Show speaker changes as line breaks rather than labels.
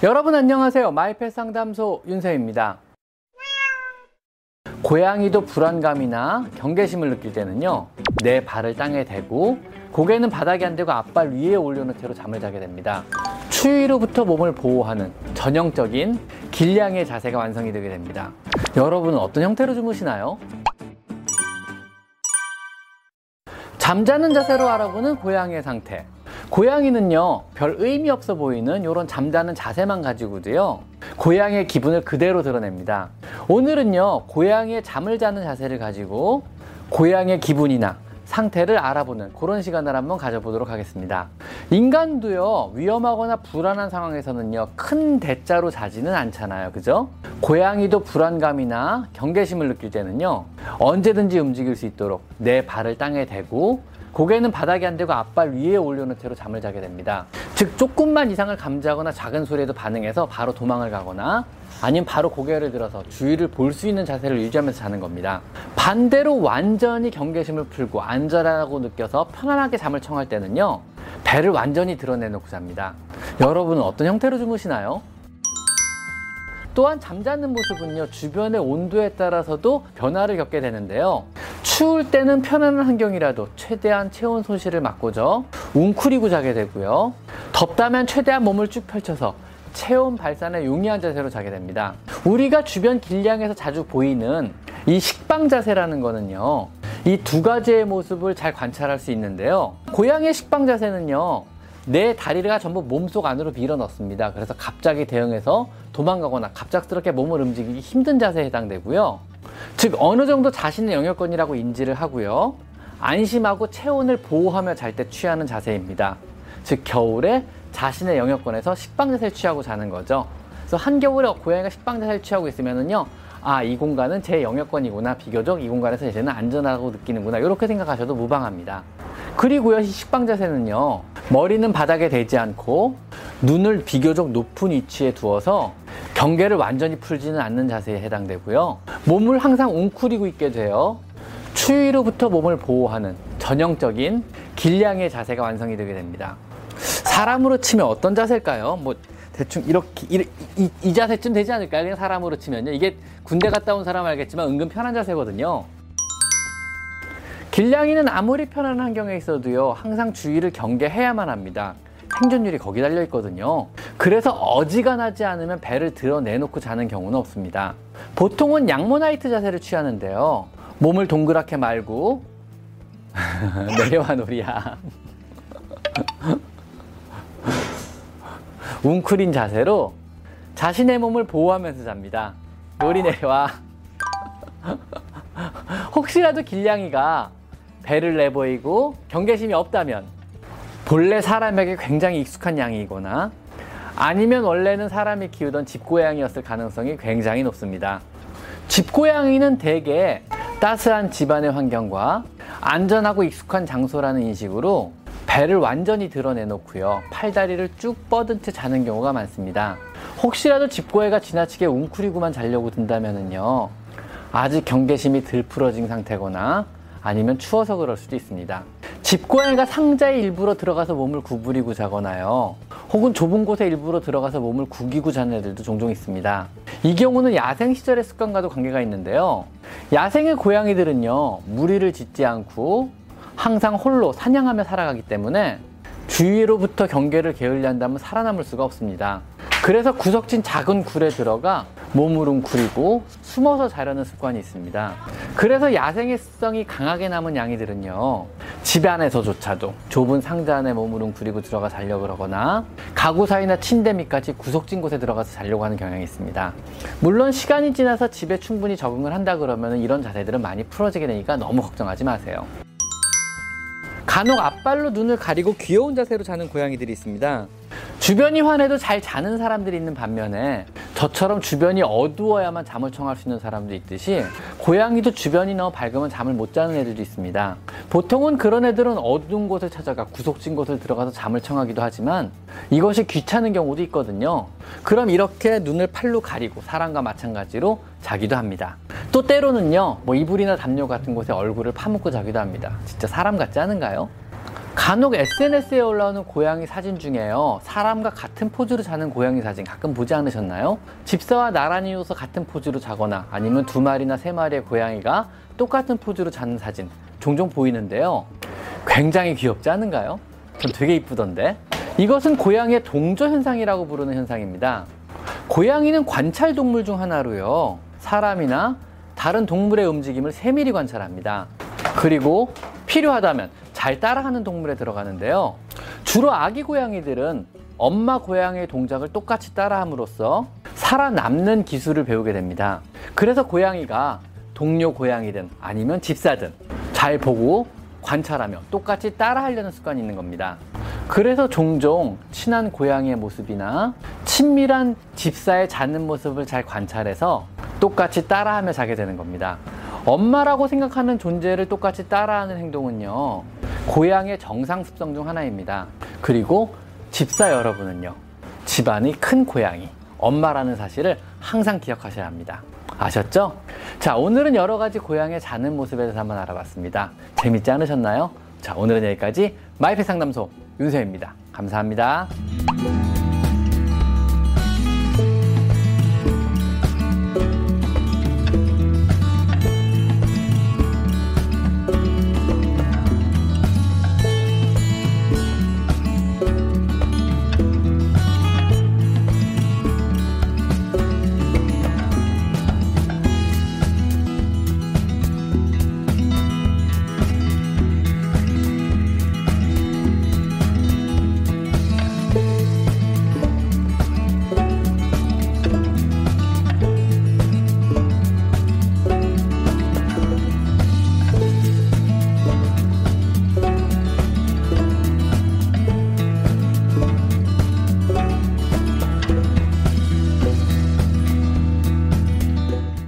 여러분 안녕하세요. 마이펫 상담소 윤세입니다. 고양이도 불안감이나 경계심을 느낄 때는요, 내 발을 땅에 대고 고개는 바닥에 안 대고 앞발 위에 올려놓은 채로 잠을 자게 됩니다. 추위로부터 몸을 보호하는 전형적인 길냥의 자세가 완성이 되게 됩니다. 여러분은 어떤 형태로 주무시나요? 잠자는 자세로 알아보는 고양이의 상태. 고양이는요, 별 의미 없어 보이는 이런 잠자는 자세만 가지고도요, 고양이의 기분을 그대로 드러냅니다. 오늘은요, 고양이의 잠을 자는 자세를 가지고 고양이의 기분이나 상태를 알아보는 그런 시간을 한번 가져보도록 하겠습니다. 인간도요, 위험하거나 불안한 상황에서는요, 큰 대자로 자지는 않잖아요. 그죠? 고양이도 불안감이나 경계심을 느낄 때는요, 언제든지 움직일 수 있도록 내 발을 땅에 대고 고개는 바닥에 안 대고 앞발 위에 올려놓은 채로 잠을 자게 됩니다. 즉, 조금만 이상을 감지하거나 작은 소리에도 반응해서 바로 도망을 가거나 아니면 바로 고개를 들어서 주위를 볼 수 있는 자세를 유지하면서 자는 겁니다. 반대로 완전히 경계심을 풀고 안전하다고 느껴서 편안하게 잠을 청할 때는요, 배를 완전히 드러내놓고 잡니다. 여러분은 어떤 형태로 주무시나요? 또한 잠자는 모습은요, 주변의 온도에 따라서도 변화를 겪게 되는데요. 추울 때는 편안한 환경이라도 최대한 체온 손실을 막고죠. 웅크리고 자게 되고요. 덥다면 최대한 몸을 쭉 펼쳐서 체온 발산에 용이한 자세로 자게 됩니다. 우리가 주변 길냥에서 자주 보이는 이 식빵 자세라는 거는요. 이 두 가지의 모습을 잘 관찰할 수 있는데요. 고양이의 식빵 자세는요. 내 다리가 전부 몸속 안으로 밀어 넣습니다. 그래서 갑자기 대응해서 도망가거나 갑작스럽게 몸을 움직이기 힘든 자세에 해당되고요. 즉 어느 정도 자신의 영역권이라고 인지를 하고요. 안심하고 체온을 보호하며 잘 때 취하는 자세입니다. 즉 겨울에 자신의 영역권에서 식빵 자세를 취하고 자는 거죠. 그래서 한겨울에 고양이가 식빵 자세를 취하고 있으면은요. 아, 이 공간은 제 영역권이구나. 비교적 이 공간에서 이제는 안전하다고 느끼는구나. 이렇게 생각하셔도 무방합니다. 그리고요, 이 식빵 자세는요, 머리는 바닥에 대지 않고 눈을 비교적 높은 위치에 두어서 경계를 완전히 풀지는 않는 자세에 해당되고요. 몸을 항상 웅크리고 있게 돼요. 추위로부터 몸을 보호하는 전형적인 길냥의 자세가 완성이 되게 됩니다. 사람으로 치면 어떤 자세일까요? 뭐 대충 이렇게 이, 이, 이 자세쯤 되지 않을까요? 그냥 사람으로 치면요. 이게 군대 갔다 온 사람 알겠지만 은근 편한 자세거든요. 길냥이는 아무리 편한 환경에 있어도요, 항상 주의를 경계해야만 합니다. 생존율이 거기 달려 있거든요. 그래서 어지간하지 않으면 배를 드러내놓고 자는 경우는 없습니다. 보통은 양모나이트 자세를 취하는데요. 몸을 동그랗게 말고 내려와 놀이야. 웅크린 자세로 자신의 몸을 보호하면서 잡니다. 내려와. 혹시라도 길냥이가 배를 내보이고 경계심이 없다면 본래 사람에게 굉장히 익숙한 양이거나 아니면 원래는 사람이 키우던 집고양이였을 가능성이 굉장히 높습니다. 집고양이는 대개 따스한 집안의 환경과 안전하고 익숙한 장소라는 인식으로 배를 완전히 드러내놓고요. 팔다리를 쭉 뻗은 채 자는 경우가 많습니다. 혹시라도 집고양이가 지나치게 웅크리고만 자려고 든다면요. 아직 경계심이 덜 풀어진 상태거나 아니면 추워서 그럴 수도 있습니다. 집고양이가 상자에 일부러 들어가서 몸을 구부리고 자거나요. 혹은 좁은 곳에 일부러 들어가서 몸을 구기고 자는 애들도 종종 있습니다. 이 경우는 야생 시절의 습관과도 관계가 있는데요. 야생의 고양이들은요, 무리를 짓지 않고 항상 홀로 사냥하며 살아가기 때문에 주위로부터 경계를 게을리 한다면 살아남을 수가 없습니다. 그래서 구석진 작은 굴에 들어가 몸을 웅크리고 숨어서 자려는 습관이 있습니다. 그래서 야생의 습성이 강하게 남은 양이들은요, 집 안에서조차도 좁은 상자 안에 몸을 웅크리고 들어가 자려고 그러거나 가구 사이나 침대 밑까지 구석진 곳에 들어가서 자려고 하는 경향이 있습니다. 물론 시간이 지나서 집에 충분히 적응을 한다 그러면 이런 자세들은 많이 풀어지게 되니까 너무 걱정하지 마세요. 간혹 앞발로 눈을 가리고 귀여운 자세로 자는 고양이들이 있습니다. 주변이 환해도 잘 자는 사람들이 있는 반면에 저처럼 주변이 어두워야만 잠을 청할 수 있는 사람도 있듯이 고양이도 주변이 너무 밝으면 잠을 못 자는 애들도 있습니다. 보통은 그런 애들은 어두운 곳을 찾아가 구석진 곳을 들어가서 잠을 청하기도 하지만 이것이 귀찮은 경우도 있거든요. 그럼 이렇게 눈을 팔로 가리고 사람과 마찬가지로 자기도 합니다. 또 때로는요, 뭐 이불이나 담요 같은 곳에 얼굴을 파묻고 자기도 합니다. 진짜 사람 같지 않은가요? 간혹 SNS에 올라오는 고양이 사진 중에요. 사람과 같은 포즈로 자는 고양이 사진 가끔 보지 않으셨나요? 집사와 나란히 누워서 같은 포즈로 자거나 아니면 두 마리나 세 마리의 고양이가 똑같은 포즈로 자는 사진 종종 보이는데요. 굉장히 귀엽지 않은가요? 전 되게 이쁘던데. 이것은 고양이의 동조 현상이라고 부르는 현상입니다. 고양이는 관찰 동물 중 하나로요. 사람이나 다른 동물의 움직임을 세밀히 관찰합니다. 그리고 필요하다면 잘 따라하는 동물에 들어가는데요. 주로 아기 고양이들은 엄마 고양이의 동작을 똑같이 따라함으로써 살아남는 기술을 배우게 됩니다. 그래서 고양이가 동료 고양이든 아니면 집사든 잘 보고 관찰하며 똑같이 따라하려는 습관이 있는 겁니다. 그래서 종종 친한 고양이의 모습이나 친밀한 집사의 자는 모습을 잘 관찰해서 똑같이 따라하며 자게 되는 겁니다. 엄마라고 생각하는 존재를 똑같이 따라하는 행동은요, 고양이의 정상 습성 중 하나입니다. 그리고 집사 여러분은요, 집안이 큰 고양이, 엄마라는 사실을 항상 기억하셔야 합니다. 아셨죠? 자, 오늘은 여러 가지 고양이의 자는 모습에 대해서 한번 알아봤습니다. 재밌지 않으셨나요? 자, 오늘은 여기까지 마이펫 상담소 윤세입니다. 감사합니다.